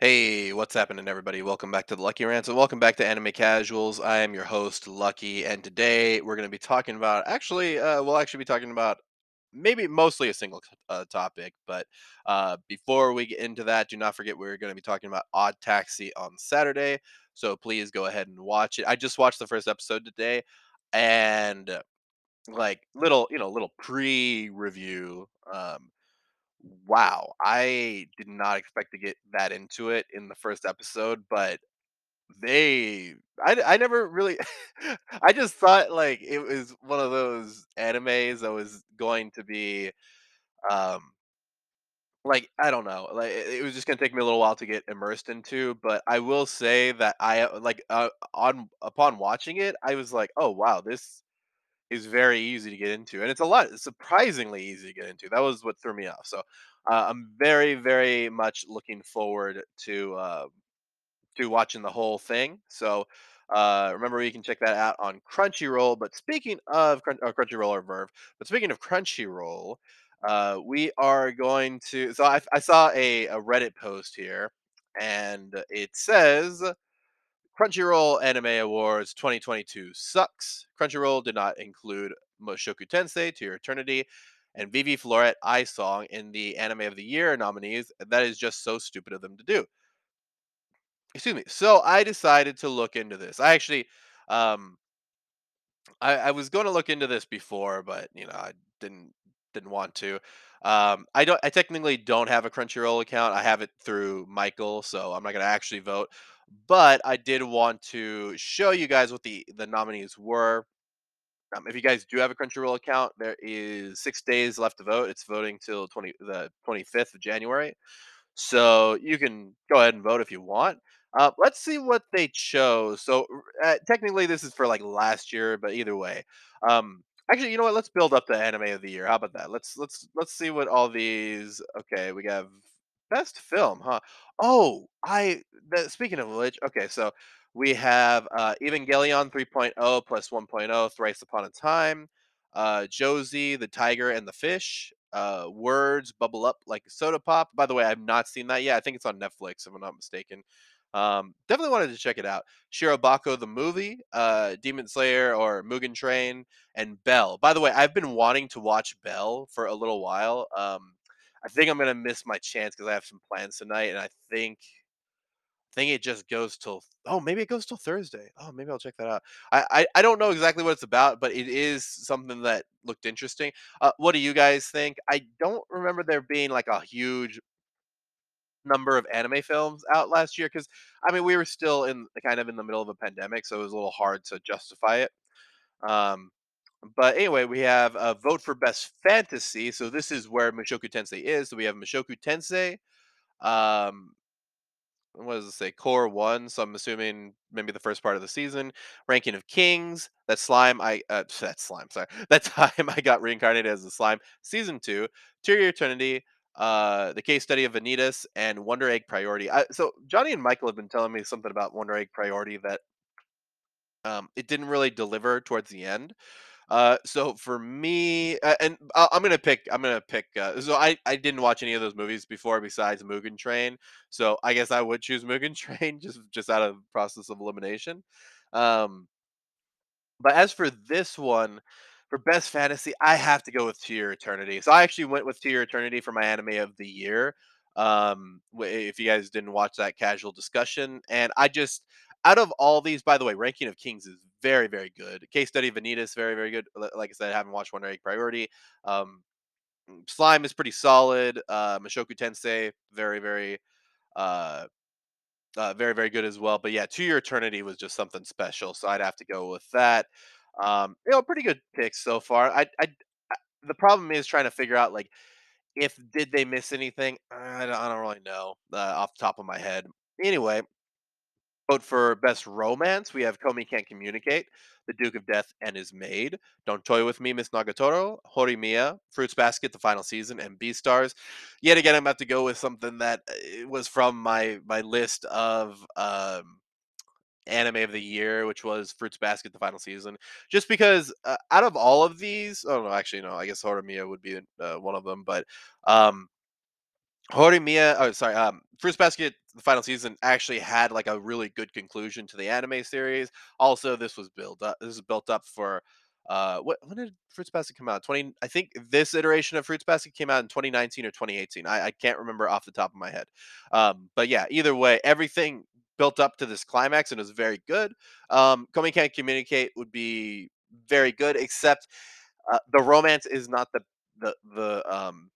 Hey, what's happening, everybody? Welcome back to the Lucky Rants and welcome back to Anime Casuals. I am your host, Lucky, and today we're going to be talking about actually, uh, we'll actually be talking about maybe mostly a single uh, topic. But uh, before we get into that, do not forget we're going to be talking about Odd Taxi on Saturday. So please go ahead and watch it. I just watched the first episode today, and like little, you know, little pre-review. Um, Wow, I did not expect to get that into it in the first episode, but they I I never really I just thought like it was one of those animes that was going to be um like I don't know, like it was just gonna take me a little while to get immersed into, but I will say that I like uh, on upon watching it, I was like, "Oh wow, this is very easy to get into, and it's a lot surprisingly easy to get into. That was what threw me off. So uh, I'm very, very much looking forward to uh, to watching the whole thing. So uh, remember, you can check that out on Crunchyroll. But speaking of Crunch- uh, Crunchyroll or Verve, but speaking of Crunchyroll, uh, we are going to. So I, I saw a, a Reddit post here, and it says Crunchyroll Anime Awards 2022 sucks. Crunchyroll did not include Mushoku Tensei to Your Eternity and Vivy Fluorite Eye Song in the Anime of the Year nominees. That is just so stupid of them to do. Excuse me. So I decided to look into this. I actually, um, I, I was going to look into this before, but you know, I didn't didn't want to. Um, I don't. I technically don't have a Crunchyroll account. I have it through Michael, so I'm not going to actually vote. But I did want to show you guys what the the nominees were. Um, if you guys do have a Crunchyroll account, there is six days left to vote. It's voting till twenty the twenty fifth of January. So you can go ahead and vote if you want. Uh, let's see what they chose. So uh, technically, this is for like last year, but either way, um, actually, you know what? Let's build up the anime of the year. How about that? Let's let's let's see what all these. Okay, we have best film, huh? Oh, I. The, speaking of which, okay, so we have uh, Evangelion 3.0 plus 1.0, Thrice Upon a Time, uh, Josee, the Tiger and the Fish, uh, Words Bubble Up Like a Soda Pop. By the way, I've not seen that yet. I think it's on Netflix, if I'm not mistaken. Um, definitely wanted to check it out. Shirobako the movie, uh, Demon Slayer or Mugen Train, and Belle. By the way, I've been wanting to watch Belle for a little while. Um, I think I'm gonna miss my chance because I have some plans tonight, and I think think it just goes till oh maybe it goes till Thursday. Oh maybe I'll check that out. I, I I don't know exactly what it's about, but it is something that looked interesting. Uh, what do you guys think? I don't remember there being like a huge number of anime films out last year because I mean we were still in kind of in the middle of a pandemic, so it was a little hard to justify it. Um, but anyway, we have a vote for best fantasy. So this is where Mushoku Tensei is. So we have Mushoku Tensei, um, what does it say? Cour one. So I'm assuming maybe the first part of the season. Ranking of Kings. That slime. I uh, that slime. Sorry, that time I got reincarnated as a slime. Season two. Your Eternity. Uh, the case study of Vanitas and Wonder Egg Priority. I, so Johnny and Michael have been telling me something about Wonder Egg Priority that um, it didn't really deliver towards the end. Uh, so for me, uh, and I- I'm gonna pick. I'm gonna pick. Uh, so I I didn't watch any of those movies before besides Mugen Train. So I guess I would choose Mugen Train just just out of process of elimination. Um, but as for this one, for best fantasy, I have to go with Your Eternity. So I actually went with Your Eternity for my anime of the year. Um, if you guys didn't watch that casual discussion, and I just out of all these, by the way, Ranking of Kings is very, very good. Case Study of Vanitas, very, very good. Like I said, I haven't watched Wonder Egg Priority. Um, Slime is pretty solid. Uh, Mushoku Tensei, very, very, uh, uh, very, very good as well. But yeah, To Your Eternity was just something special, so I'd have to go with that. Um, you know, pretty good picks so far. I, I, I the problem is trying to figure out like if did they miss anything. I don't, I don't really know uh, off the top of my head. Anyway, vote for best romance. We have Komi Can't Communicate, The Duke of Death and His Maid, Don't Toy with Me, Miss Nagatoro, Horimiya, Fruits Basket, the final season, and Beastars. Yet again, I'm about to go with something that uh, was from my my list of um, anime of the year, which was Fruits Basket, the final season. Just because uh, out of all of these, oh no, actually no, I guess Horimiya would be uh, one of them, but um, Horimiya oh, sorry, um, Fruits Basket, the final season actually had, like, a really good conclusion to the anime series. Also, this was built up this was built up for, uh, what when did Fruits Basket come out? 20 I think this iteration of Fruits Basket came out in 2019 or 2018. I I can't remember off the top of my head. Um, but yeah, either way, everything built up to this climax and was very good. Um, Can't Communicate would be very good, except, uh, the romance is not the the the, um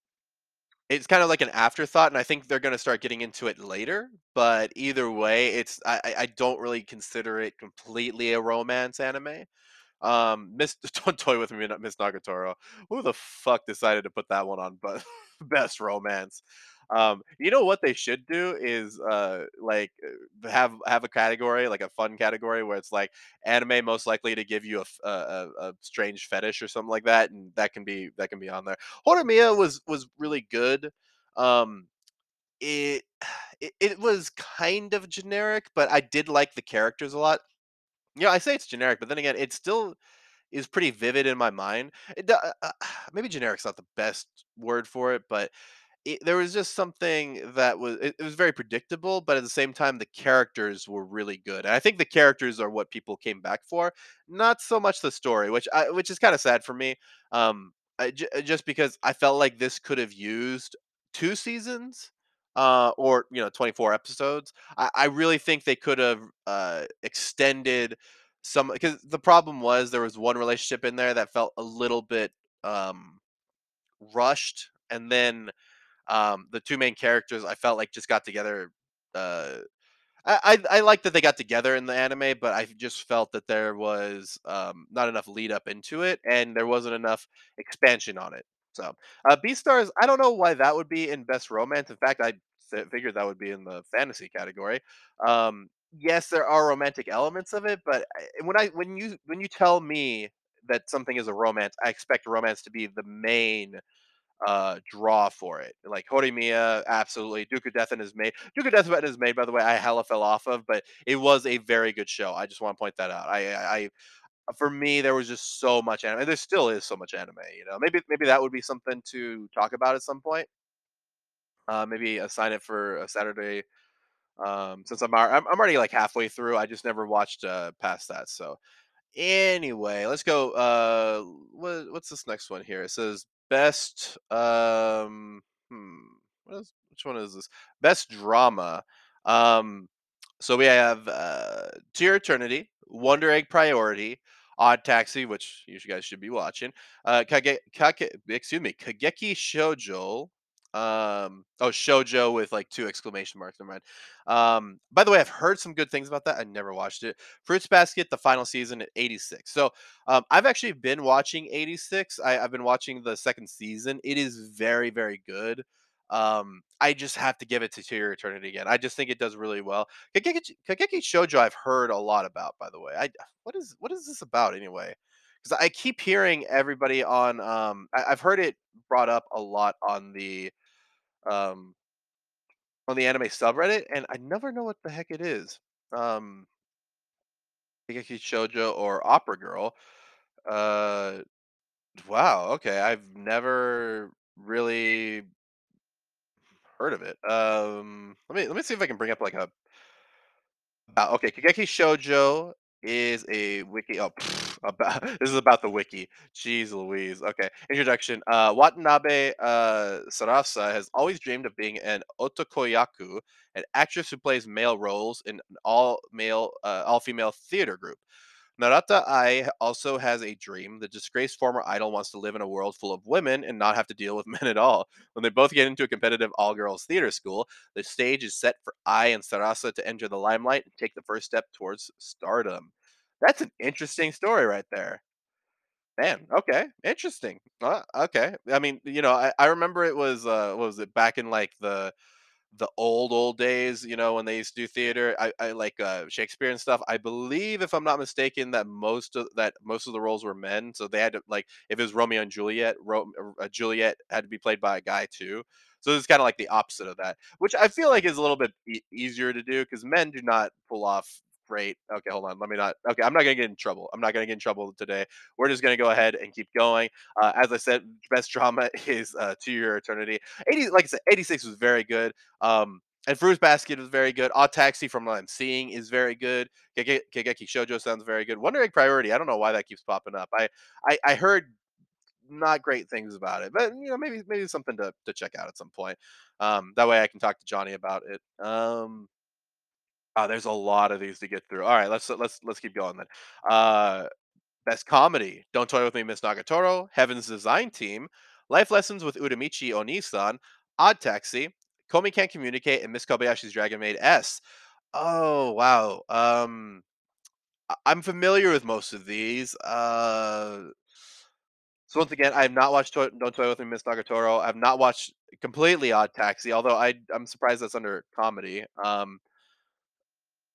it's kind of like an afterthought, and I think they're gonna start getting into it later, but either way, it's I I I don't really consider it completely a romance anime. Um, Miss Don't Toy With Me, Miss Nagatoro. Who the fuck decided to put that one on but best romance? Um, you know what they should do is, uh, like, uh, have have a category, like a fun category where it's like anime most likely to give you a a strange fetish or something like that, and that can be that can be on there. Horimiya was was really good. Um, it it it was kind of generic, but I did like the characters a lot. Yeah, I say it's generic, but then again, it still is pretty vivid in my mind. It uh, uh, maybe generic's not the best word for it, but it there was just something that was it it was very predictable, but at the same time, the characters were really good. And I think the characters are what people came back for, not so much the story, which I which is kinda sad for me. Um, I ju uh, just because I felt like this could have used 2 seasons, uh, or, you know, 24 episodes. I I really think they could have, uh, extended some because the problem was there was one relationship in there that felt a little bit, um, rushed, and then um, the 2 main characters I felt like just got together, uh I I I like that they got together in the anime, but I just felt that there was, um, not enough lead up into it, and there wasn't enough expansion on it. So, uh, Beastars, I don't know why that would be in best romance. In fact, I f figured that would be in the fantasy category. Um, yes, there are romantic elements of it, but when I when you when you tell me that something is a romance, I expect romance to be the main, uh, draw for it. Like Horimiya, absolutely. Duke of Death is made Duke of Death is made, by the way, I hella fell off of, but it was a very good show. I just wanna point that out. I I I for me, there was just so much anime. There still is so much anime, you know? Maybe maybe that would be something to talk about at some point. Uh, maybe assign it for a Saturday, um, since I'm I'm I'm already, like, halfway through, I just never watched, uh, past that, so anyway, let's go, uh, what what's this next one here? It says best, um, hmm, what is which one is this? Best drama. Um, so we have, uh, To Your Eternity, Wonder Egg Priority, Odd Taxi, which you guys should be watching, uh, Kage Kake excuse me, Kageki Shoujo, um, oh, shoujo with, like, 2 exclamation marks, never mind. Um, by the way, I've heard some good things about that, I never watched it. Fruits Basket, the final season at 86. So, um, I've actually been watching 86. I I've been watching the 2nd season. It is very, very good. Um, I just have to give it to Your Eternity again. I just think it does really well. Kageki Shoujo, I've heard a lot about, by the way. I what is what is this about anyway? Because I keep hearing everybody on, um I I've heard it brought up a lot on the, um on the anime subreddit, and I never know what the heck it is. Um Kageki Shoujo or Opera Girl. Uh, wow, okay, I've never really heard of it. Um, let me let me see if I can bring up, like, a Uh, okay, Kageki Shoujo is a wiki oh, about this is about the wiki. Jeez Louise. Okay, introduction. Uh, Watanabe uh, Sarasa has always dreamed of being an otokoyaku, an actress who plays male roles in an all-male, uh, all-female theater group. Narata Ai also has a dream. The disgraced former idol wants to live in a world full of women and not have to deal with men at all. When they both get into a competitive all-girls theater school, the stage is set for Ai and Sarasa to enter the limelight and take the first step towards stardom. That's an interesting story right there. Man, okay, interesting. Uh, okay. I mean, you know, I, I remember it was uh what was it back in like the the old old days, you know, when they used to do theater. I, I like uh Shakespeare and stuff. I believe if I'm not mistaken that most of that most of the roles were men, so they had to like if it was Romeo and Juliet, Ro- uh, Juliet had to be played by a guy too. So it's kind of like the opposite of that, which I feel like is a little bit e- easier to do because men do not pull off Okay, hold on. Let me not. Okay, I'm not gonna get in trouble. I'm not gonna get in trouble today. We're just gonna go ahead and keep going. Uh, as I said, best drama is uh, To Your Eternity. 80, like I said, 86 was very good. Um, and Fruits Basket was very good. Odd Taxi, from what I'm seeing, is very good. Kageki Shoujo sounds very good. Wonder Egg Priority. I don't know why that keeps popping up. I I, I heard not great things about it, but you know maybe maybe something to to check out at some point. Um, that way I can talk to Johnny about it. Um, oh, there's a lot of these to get through. All right, let's let's let's keep going then. Uh, best comedy: Don't Toy with Me, Miss Nagatoro, Heaven's Design Team, Life Lessons with Uramichi Oniisan, Odd Taxi, Komi Can't Communicate, and Miss Kobayashi's Dragon Maid S. Oh wow. Um, I'm familiar with most of these. Uh, so once again, I have not watched Toy, Don't Toy with Me, Miss Nagatoro. I've not watched completely Odd Taxi, although I I'm surprised that's under comedy. Um,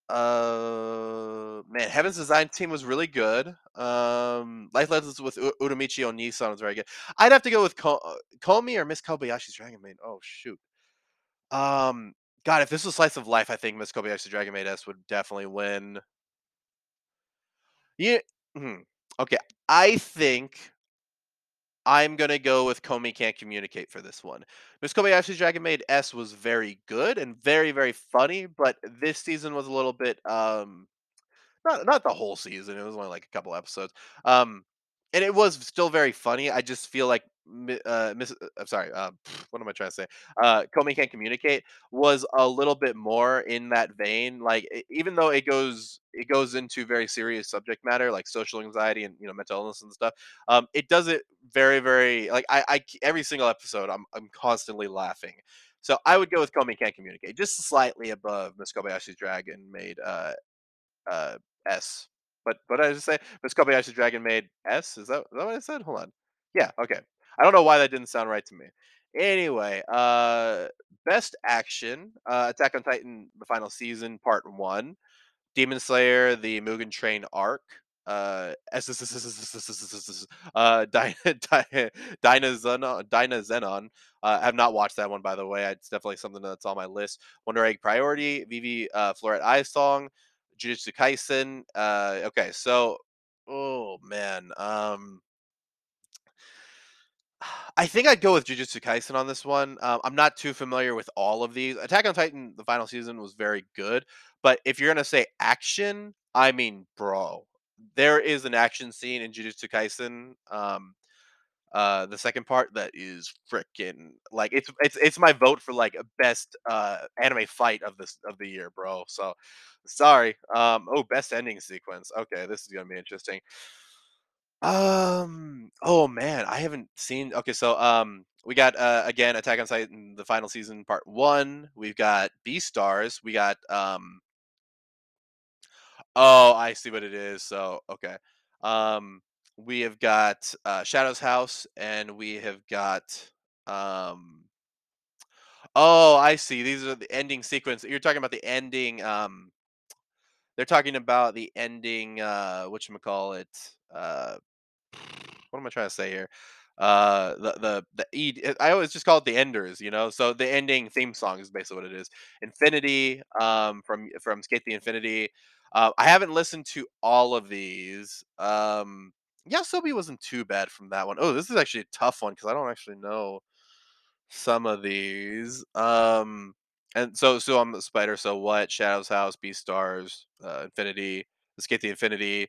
uh, man, Heaven's Design Team was really good. Um, Life Lessons with U- Uramichi Oniisan was very good. I'd have to go with Ko- uh, Komi or Miss Kobayashi's Dragon Maid. Oh shoot. Um, God, if this was Slice of Life, I think Miss Kobayashi's Dragon Maid S would definitely win. Yeah. mhm. Okay, I think I'm gonna go with Komi Can't Communicate for this one. Miss Kobayashi's Dragon Maid S was very good and very, very funny, but this season was a little bit um not not the whole season. It was only like a couple episodes. Um, and it was still very funny. I just feel like uh, Miss. uh, I'm sorry. Uh, what am I trying to say? Uh, Komi can't communicate was a little bit more in that vein. Like even though it goes it goes into very serious subject matter like social anxiety and you know mental illness and stuff. Um, it does it very very like I, I every single episode I'm I'm constantly laughing. So I would go with Komi can't communicate, just slightly above Miss Kobayashi's Dragon Maid uh uh, S. But did I just say? Miss Kobayashi's Dragon Maid S? Is that, is that what I said? Hold on. Yeah, okay. I don't know why that didn't sound right to me. Anyway, uh best action, uh Attack on Titan the final season part 1, Demon Slayer the Mugen Train arc, uh uh Dyna Zenon Dyna Zenon. Uh, I have not watched that one by the way. It's definitely something that's on my list. Wonder Egg Priority, Vivy uh Fluorite Eye Song, Jujutsu Kaisen. Uh, okay, so oh man, um, I think I'd go with Jujutsu Kaisen on this one. Um, I'm not too familiar with all of these. Attack on Titan, the final season was very good, but if you're gonna say action, I mean, bro, there is an action scene in Jujutsu Kaisen. Um, uh, the second part that is freaking like it's it's it's my vote for like best uh anime fight of this of the year, bro. So sorry. Um, oh, best ending sequence. Okay, this is gonna be interesting. Um, oh man, I haven't seen. Okay, so um, we got uh again Attack on Titan, the final season, part one. We've got Beastars. We got um. Oh, I see what it is. So okay, um, we have got uh Shadow's house, and we have got um. Oh, I see. These are the ending sequence. You're talking about the ending. Um, they're talking about the ending. Uh, what you call it? Uh, what am I trying to say here? Uh, the the the I always just call it the enders, you know. So the ending theme song is basically what it is. Infinity, um, from from Skate the Infinity. Uh, I haven't listened to all of these. Um, Yoasobi wasn't too bad from that one. Oh, this is actually a tough one because I don't actually know some of these. Um, and so so I'm the spider. So what? Shadow's House, Beastars, uh, Infinity, Escape the Infinity.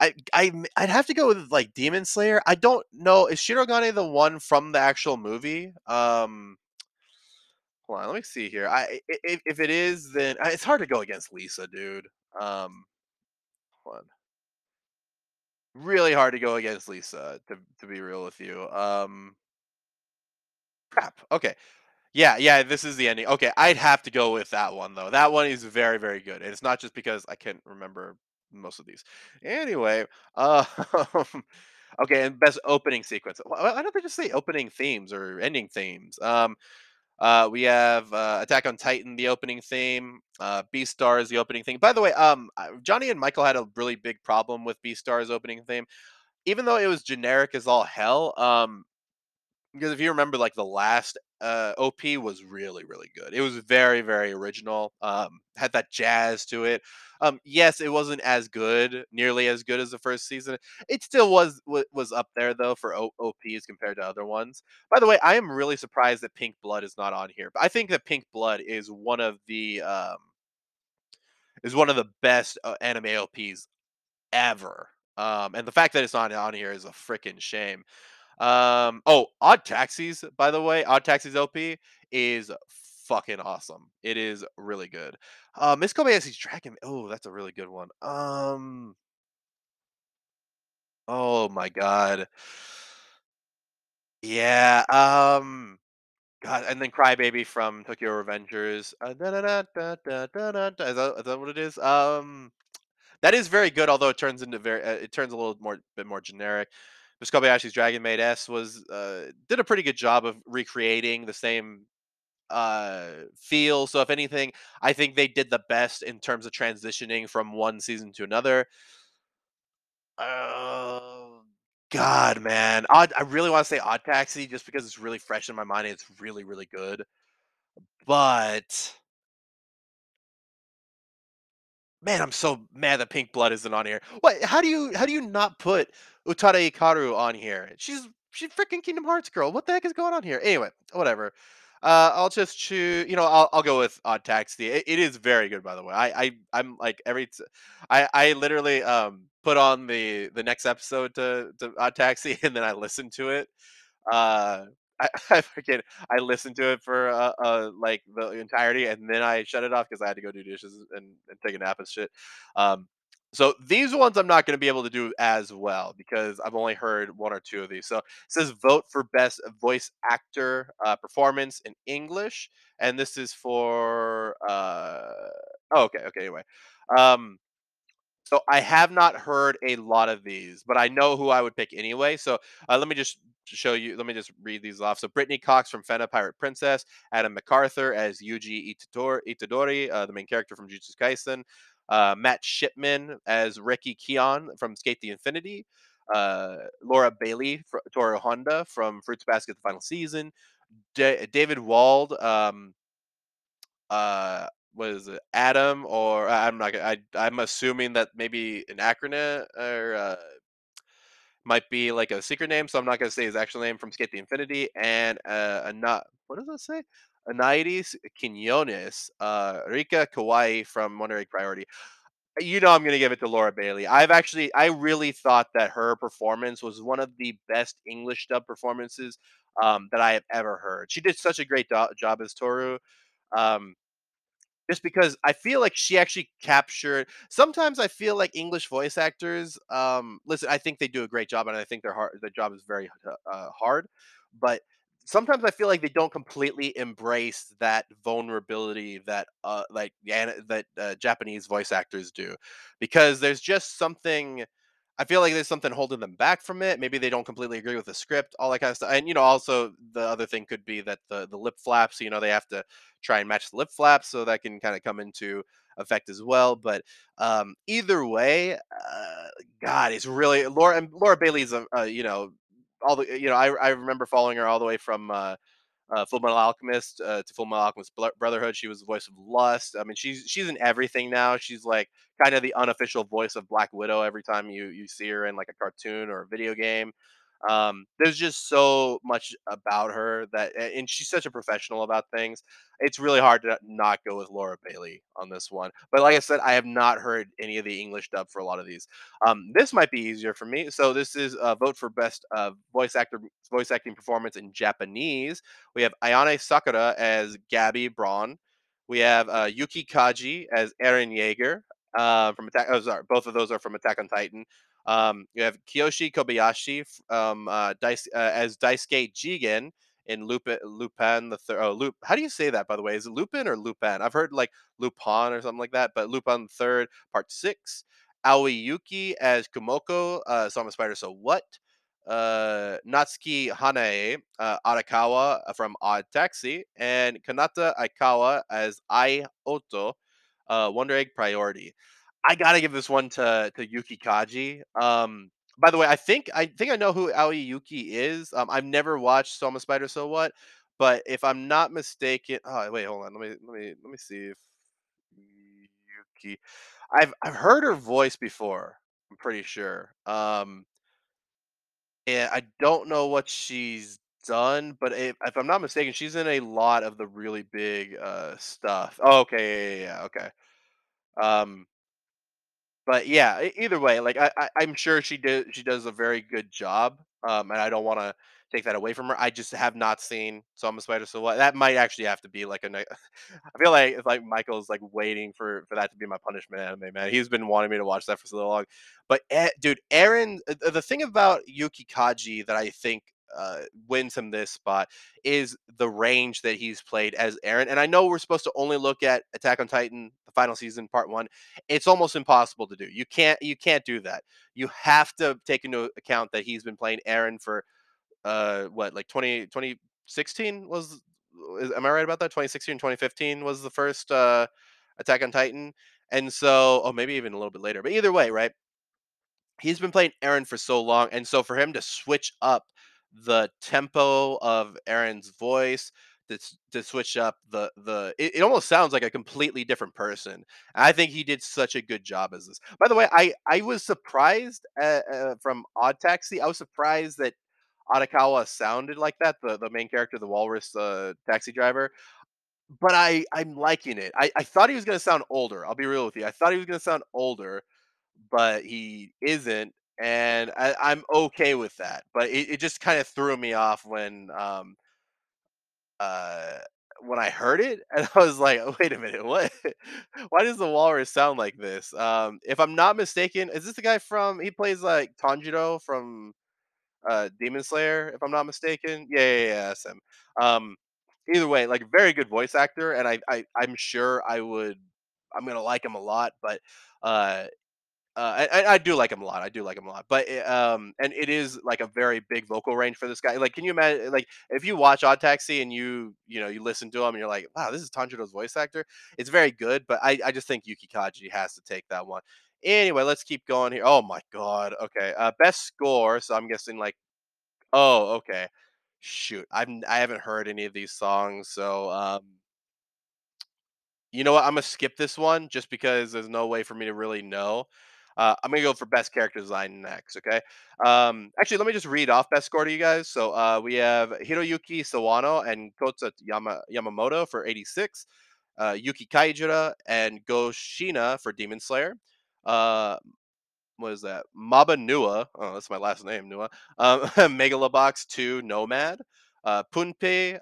I, I I'd have to go with like Demon Slayer. I don't know. Is Shirogane the one from the actual movie? Um, hold on. Let me see here. I if if it is, then it's hard to go against Lisa, dude. Um, hold on. Really hard to go against Lisa. To to be real with you. Um, crap. Okay. Yeah, yeah, this is the ending. Okay, I'd have to go with that one though. That one is very, very good. And it's not just because I can't remember most of these. Anyway, um, okay, and best opening sequence. Why don't they just say opening themes or ending themes? Um, uh, we have uh, Attack on Titan, the opening theme. Uh, Beastars, the opening theme. By the way, um, Johnny and Michael had a really big problem with Beastars opening theme, even though it was generic as all hell. Um, because if you remember, like the last uh, OP was really, really good. It was very, very original. Um, had that jazz to it. Um, yes, it wasn't as good, nearly as good as the first season. It still was was up there though for o- OPs compared to other ones. By the way, I am really surprised that Pink Blood is not on here. But I think that Pink Blood is one of the um, is one of the best uh, anime OPs ever. Um, and the fact that it's not on here is a freaking shame. Um, oh, Odd Taxis, by the way, Odd Taxis LP is fucking awesome. It is really good. Uh, Miss Kobayashi's Dragon. Oh, that's a really good one. Um, oh my god. Yeah. Um. God, and then Crybaby from Tokyo Revengers. Uh, da, da, da, da, da, da, da. Is, that, is that what it is? Um, that is very good, although it turns into very uh, it turns a little more bit more generic. Miss Kobayashi's Dragon Maid S was uh, did a pretty good job of recreating the same uh feel so if anything i think they did the best in terms of transitioning from one season to another. Oh god man. Odd i really want to say odd taxi just because it's really fresh in my mind it's really really good but Man, I'm so mad that Pink Blood isn't on here. What? How do you how do you not put Utada Hikaru on here? She's she's freaking Kingdom Hearts girl. What the heck is going on here? Anyway, whatever. Uh, I'll just choose. You know, I'll I'll go with Odd Taxi. It, it is very good, by the way. I I I'm like every. T- I I literally um put on the the next episode to to Odd Taxi, and then I listened to it uh, I, I forget. I listened to it for uh, uh like the entirety, and then I shut it off because I had to go do dishes and, and take a nap and shit. Um, so these ones I'm not going to be able to do as well because I've only heard one or two of these. So it says vote for best voice actor uh, performance in English, and this is for uh. Oh, okay. Okay. Anyway, um, so I have not heard a lot of these, but I know who I would pick anyway. So uh, let me just show you. Let me just read these off. So Brittany Cox from Fena Pirate Princess, Adam McArthur as Yuji Itadori, Itadori uh, the main character from Jujutsu Kaisen, uh, Matt Shipman as Ricky Keon from Skate the Infinity, uh, Laura Bailey, Toru Honda from Fruits Basket the final season, Da David Wald. Um, uh what is it adam or i'm not I, i'm assuming that maybe an acronym or uh might be like a secret name so i'm not gonna say his actual name from skate the infinity and uh a not what does that say Anaides Quinones, uh, Rika Kawai from Wonder Egg Priority. You know I'm gonna give it to Laura Bailey. I've actually I really thought that her performance was one of the best English dub performances um, that I have ever heard. She did such a great do- job as Toru. Um, just because I feel like she actually captured sometimes I feel like English voice actors, um, listen, I think they do a great job, and I think their hard their job is very uh, uh, hard, but sometimes I feel like they don't completely embrace that vulnerability that uh, like that uh, Japanese voice actors do, because there's just something. I feel like there's something holding them back from it. Maybe they don't completely agree with the script, all that kind of stuff. And you know, also the other thing could be that the the lip flaps. You know, they have to try and match the lip flaps, so that can kind of come into effect as well. But um, either way, uh, God, it's really Laura and Laura Bailey's a uh, you know all the you know I I remember following her all the way from uh, uh, Full Metal Alchemist uh, to Full Metal Alchemist Brotherhood. She was the voice of Lust. I mean, she's she's in everything now. She's like kind of the unofficial voice of Black Widow every time you you see her in like a cartoon or a video game. Um, there's just so much about her that, and she's such a professional about things. It's really hard to not go with Laura Bailey on this one. But like I said, I have not heard any of the English dub for a lot of these. Um, this might be easier for me. So this is a vote for best uh, voice actor voice acting performance in Japanese. We have Ayane Sakura as Gabi Braun. We have uh, Yuki Kaji as Eren Yeager uh, from Attack. Oh, sorry, both of those are from Attack on Titan. Um, you have Kiyoshi Kobayashi um, uh, Dice, uh, as Daisuke Jigen in Lupin, Lupin the third. Oh, Lup. How do you say that, by the way? Is it Lupin or Lupin? I've heard like Lupin or something like that, but Lupin the third, part six. Aoi Yuki as Kumoko, uh, so I'm a spider, so what? Uh, Natsuki Hanae, uh, Arakawa uh, from Odd Taxi, and Kanata Aikawa as Ai Oto, uh, Wonder Egg Priority. I gotta give this one to to Yuki Kaji. Um, by the way, I think I think I know who Aoi Yuki is. Um, I've never watched So I'm a Spider So What, but if I'm not mistaken, oh wait, hold on. Let me let me let me see if Yuki. I've I've heard her voice before. I'm pretty sure. Um, and I don't know what she's done, but if, if I'm not mistaken, she's in a lot of the really big uh stuff. Oh, okay, yeah, yeah, yeah, okay. Um, but yeah, either way, like I, I I'm sure she did she does a very good job. Um, and I don't want to take that away from her. I just have not seen So I'm a Spider so that might actually have to be like a. I feel like like Michael's like waiting for for that to be my punishment anime. Man, he's been wanting me to watch that for so long. But eh, dude, Eren, uh, the thing about Yuki Kaji that I think uh, wins him this spot is the range that he's played as Eren. And I know we're supposed to only look at Attack on Titan, the final season, part one. It's almost impossible to do. You can't you can't do that. You have to take into account that he's been playing Eren for uh what like twenty twenty sixteen was am I right about that? 2016, 2015 was the first uh Attack on Titan. And so, oh, maybe even a little bit later. But either way, right? he's been playing Eren for so long, and so for him to switch up the tempo of Eren's voice, to, to switch up the the, it, it almost sounds like a completely different person. I think he did such a good job as this. By the way, I I was surprised uh, uh, from Odd Taxi. I was surprised that Arakawa sounded like that, the the main character, the walrus uh, taxi driver. But I I'm liking it. I, I thought he was gonna sound older. I'll be real with you. I thought he was gonna sound older but he isn't, and I, I'm okay with that. But it, it just kind of threw me off when um uh when I heard it, and I was like, wait a minute, what? Why does the walrus sound like this? Um, if I'm not mistaken, is this the guy from? He plays like Tanjiro from uh Demon Slayer, if I'm not mistaken. Yeah, yeah, yeah, that's him. Um, either way, like very good voice actor, and I, I I'm sure I would. I'm gonna like him a lot, but uh uh, I, I do like him a lot. I do like him a lot, but um, and it is like a very big vocal range for this guy. Like, can you imagine? Like, if you watch Odd Taxi and you you know you listen to him and you're like, wow, this is Tanjiro's voice actor. It's very good, but I I just think Yuki Kaji has to take that one. Anyway, let's keep going here. Oh my god. Okay. Uh, best score. So I'm guessing like, oh, okay. Shoot, I've I haven't heard any of these songs, so um, you know what? I'm gonna skip this one just because there's no way for me to really know. Uh, I'm gonna go for best character design next. Okay. Um, actually, let me just read off best score to you guys. So uh, we have Hiroyuki Sawano and Kota Yama- Yamamoto for 86, uh, Yuki Kajiura and Go Shiina for Demon Slayer. Uh, what is that? Maba Nua. Oh, that's my last name, Nua. Um, Megalobox 2 Nomad. Uh,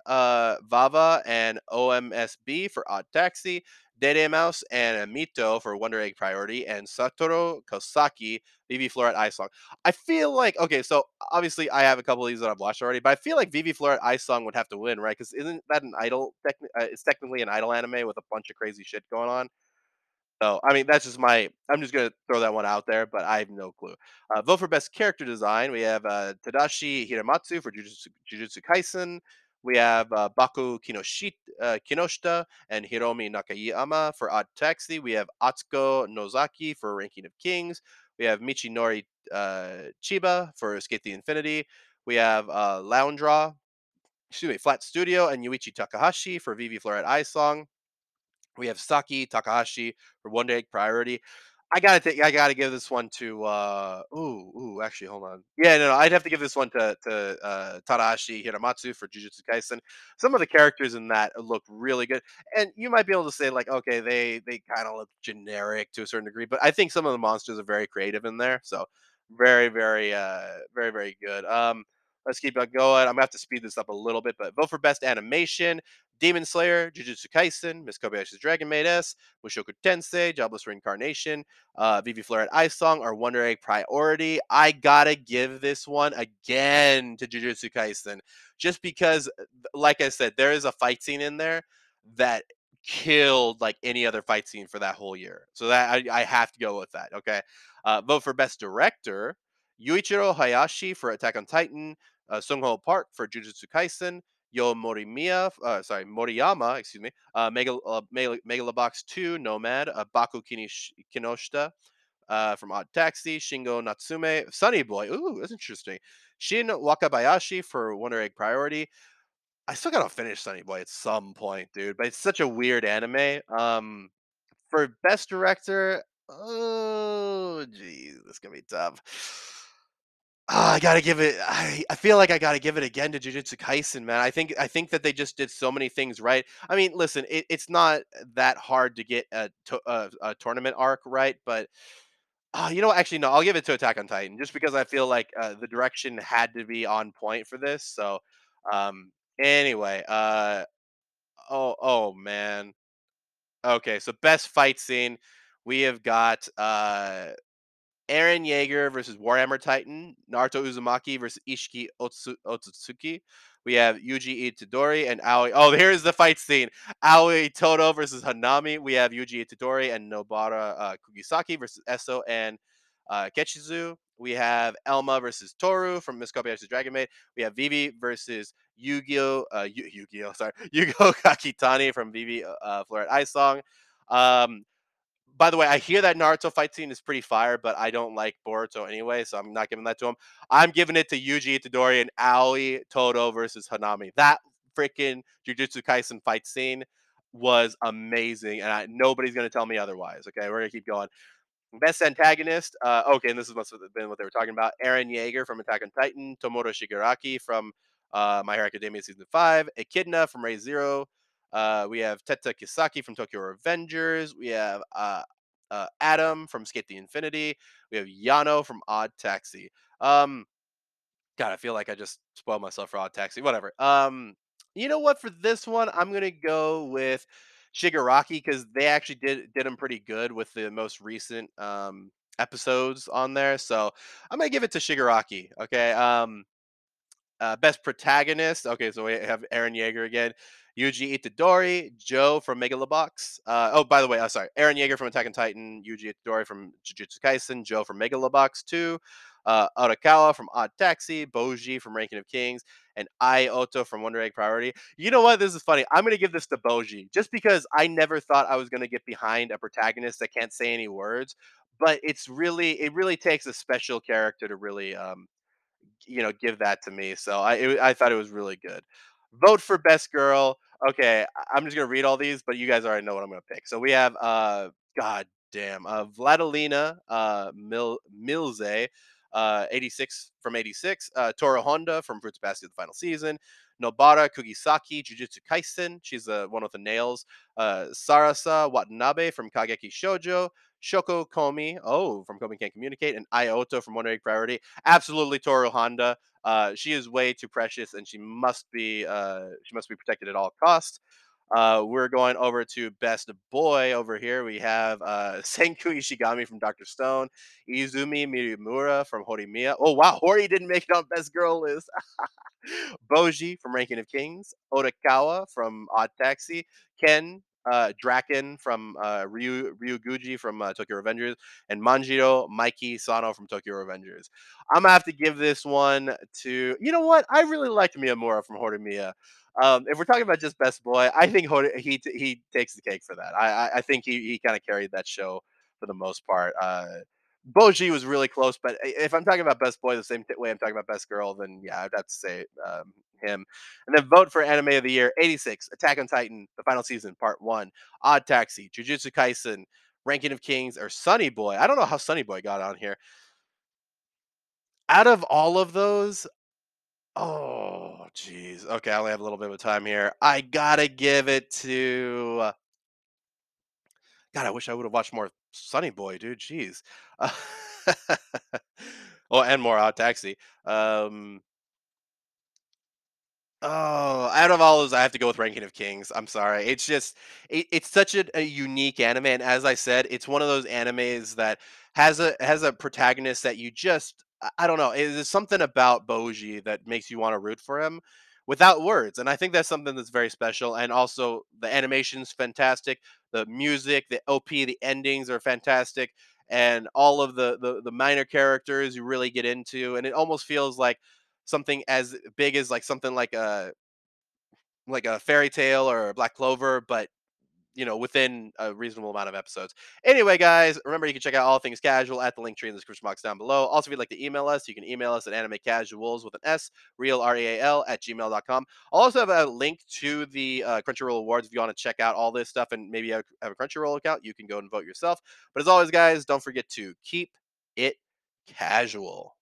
uh, Vava, and OMSB for Odd Taxi. Dede Mouse and Mito for Wonder Egg Priority, and Satoru Kosaki, Vivy Fluorite Eye's Song. I feel like, okay, so obviously I have a couple of these that I've watched already, but I feel like Vivy Fluorite Eye's Song would have to win, right? Because isn't that an idol? Uh, it's technically an idol anime with a bunch of crazy shit going on. So, I mean, that's just my I'm just gonna throw that one out there, but I have no clue. Uh, vote for best character design. We have uh, Tadashi Hiramatsu for Jujutsu, Jujutsu Kaisen. We have uh, Baku Kinoshi, uh, Kinoshita and Hiromi Nakayama for Odd Taxi. We have Atsuko Nozaki for Ranking of Kings. We have Michinori uh, Chiba for Escape the Infinity. We have uh, Loundraw, excuse me, Flat Studio and Yuichi Takahashi for Vivy Fluorite Eye Song. We have Saki Takahashi for One Day Priority. I gotta think. I gotta give this one to. uh Ooh, ooh. Actually, hold on. Yeah, no, no. I'd have to give this one to to uh, Tadahashi Hiramatsu for Jujutsu Kaisen. Some of the characters in that look really good, and you might be able to say like, okay, they they kind of look generic to a certain degree, but I think some of the monsters are very creative in there. So very, very, uh, very, very good. Um, let's keep on going. I'm gonna have to speed this up a little bit, but vote for best animation. Demon Slayer, Jujutsu Kaisen, Miss Kobayashi's Dragon Maid S, Mushoku Tensei, Jobless Reincarnation, uh, Vivy Fluorite Eye's Song, or Wonder Egg Priority. I gotta give this one again to Jujutsu Kaisen, just because, uh, like I said, there is a fight scene in there that killed like any other fight scene for that whole year. So that I, I have to go with that. Okay. Uh, vote for best director: Yuichiro Hayashi for Attack on Titan, uh, Sung Ho Park for Jujutsu Kaisen, Yo Morimiya, uh, sorry, Moriyama, excuse me, uh, Mega, uh, Mega, Megalobox 2, Nomad, uh, Baku Kinoshita uh, from Odd Taxi, Shingo Natsume, Sunny Boy, ooh, that's interesting. Shin Wakabayashi for Wonder Egg Priority. I still gotta finish Sunny Boy at some point, dude, but it's such a weird anime. Um, for best director, oh jeez, this is gonna be tough. Ah, I gotta give it. I, I feel like I gotta give it again to Jujutsu Kaisen, man. I think I think that they just did so many things right. I mean, listen, it, it's not that hard to get a, to, a, a tournament arc right, but uh, you know, actually, no, I'll give it to Attack on Titan just because I feel like uh, the direction had to be on point for this. So, um, anyway, uh, oh, oh man, okay, so best fight scene, we have got uh Eren Yeager versus Warhammer Titan, Naruto Uzumaki versus Ishiki Otsu- Otsutsuki. We have Yuji Itadori and Aoi. Oh, here's the fight scene. Aoi Todo versus Hanami. We have Yuji Itadori and Nobara uh, Kugisaki versus Eso and uh, Kechizu. We have Elma versus Toru from Miss Dragon Maid. We have Vivy versus Yu-Gi-Oh! Uh, Yu- Yu-Gi-Oh! Sorry, Yu-Gi-Oh! Kakitani from Vivy uh, Fluorite Eye's Song. Um, by the way, I hear that Naruto fight scene is pretty fire, but I don't like Boruto anyway, so I'm not giving that to him. I'm giving it to Yuji Itadori and Aoi Todo versus Hanami. That freaking Jujutsu Kaisen fight scene was amazing, and I, nobody's gonna tell me otherwise. Okay, we're gonna keep going. Best antagonist. Uh, okay, and this is must have been what they were talking about. Eren Yeager from Attack on Titan, Tomura Shigaraki from uh, My Hero Academia season five, Echidna from Re:Zero. Uh, we have Tetta Kisaki from Tokyo Revengers. We have uh, uh, Adam from Skate the Infinity. We have Yano from Odd Taxi. Um, God, I feel like I just spoiled myself for Odd Taxi. Whatever. Um, you know what? For this one, I'm gonna go with Shigaraki because they actually did did him pretty good with the most recent um episodes on there. So I'm gonna give it to Shigaraki. Okay. Um, uh, best protagonist. Okay, so we have Eren Yeager again. Yuji Itadori, Joe from Megalobox. Uh, oh, by the way, uh, sorry, Eren Yeager from Attack on Titan, Yuji Itadori from Jujutsu Kaisen, Joe from Megalobox 2, uh, Arakawa from Odd Taxi, Boji from Ranking of Kings, and Ai Otto from Wonder Egg Priority. You know what? This is funny. I'm going to give this to Boji just because I never thought I was going to get behind a protagonist that can't say any words. But it's really, it really takes a special character to really um, you know, give that to me. So I it, I thought it was really good. Vote for best girl. Okay, I'm just gonna read all these, but you guys already know what I'm gonna pick. So we have uh, God damn, uh, Vladilena uh, Mil Milze, uh, 86 from 86. Uh, Toru Honda from Fruits Basket, the final season. Nobara Kugisaki, Jujutsu Kaisen. She's the one with the nails. Uh, Sarasa Watanabe from Kageki Shoujo. Shoko Komi, oh, from Komi Can't Communicate, and Ioto from One Egg Priority. Absolutely Toru Honda. Uh, she is way too precious, and she must be uh, she must be protected at all costs. Uh, we're going over to Best Boy over here. We have uh, Senku Ishigami from Dr. Stone, Izumi Miyamura from Horimiya. Oh, wow. Hori didn't make it on Best Girl list. Boji from Ranking of Kings, Otakawa from Odd Taxi, Ken uh, Draken from uh, Ryu Ryuguji from uh, Tokyo Revengers, and Manjiro Mikey Sano from Tokyo Revengers. I'm gonna have to give this one to you know what? I really liked Miyamura from Horimiya. Um, if we're talking about just best boy, I think he he takes the cake for that. I I, I think he he kind of carried that show for the most part. Uh, Boji was really close, but if I'm talking about best boy the same way I'm talking about best girl, then yeah, I'd have to say um, him. And then vote for anime of the year: 86, Attack on Titan, the final season, part one, Odd Taxi, Jujutsu Kaisen, Ranking of Kings, or Sunny Boy. I don't know how Sunny Boy got on here. Out of all of those, oh jeez. Okay, I only have a little bit of time here. I gotta give it to. God, I wish I would have watched more Sunny Boy, dude. Jeez. Uh, oh, and more Odd Taxi. Um, Oh, out of all those, I have to go with Ranking of Kings. I'm sorry. It's just it, it's such a, a unique anime, and as I said, it's one of those animes that has a has a protagonist that you just I don't know. There's something about Boji that makes you want to root for him without words, and I think that's something that's very special. And also, the animation's fantastic. The music, the OP, the endings are fantastic, and all of the the, the minor characters you really get into, and it almost feels like something as big as like something like a like a fairy tale or black clover but you know, within a reasonable amount of episodes. Anyway, guys, remember you can check out all things casual at the link tree in the description box down below. Also, if you'd like to email us, you can email us at animecasuals with an S, real R E A L at gmail.com. I'll also have a link to the uh, Crunchyroll Awards if you want to check out all this stuff and maybe have a Crunchyroll account. You can go and vote yourself. But as always, guys, don't forget to keep it casual.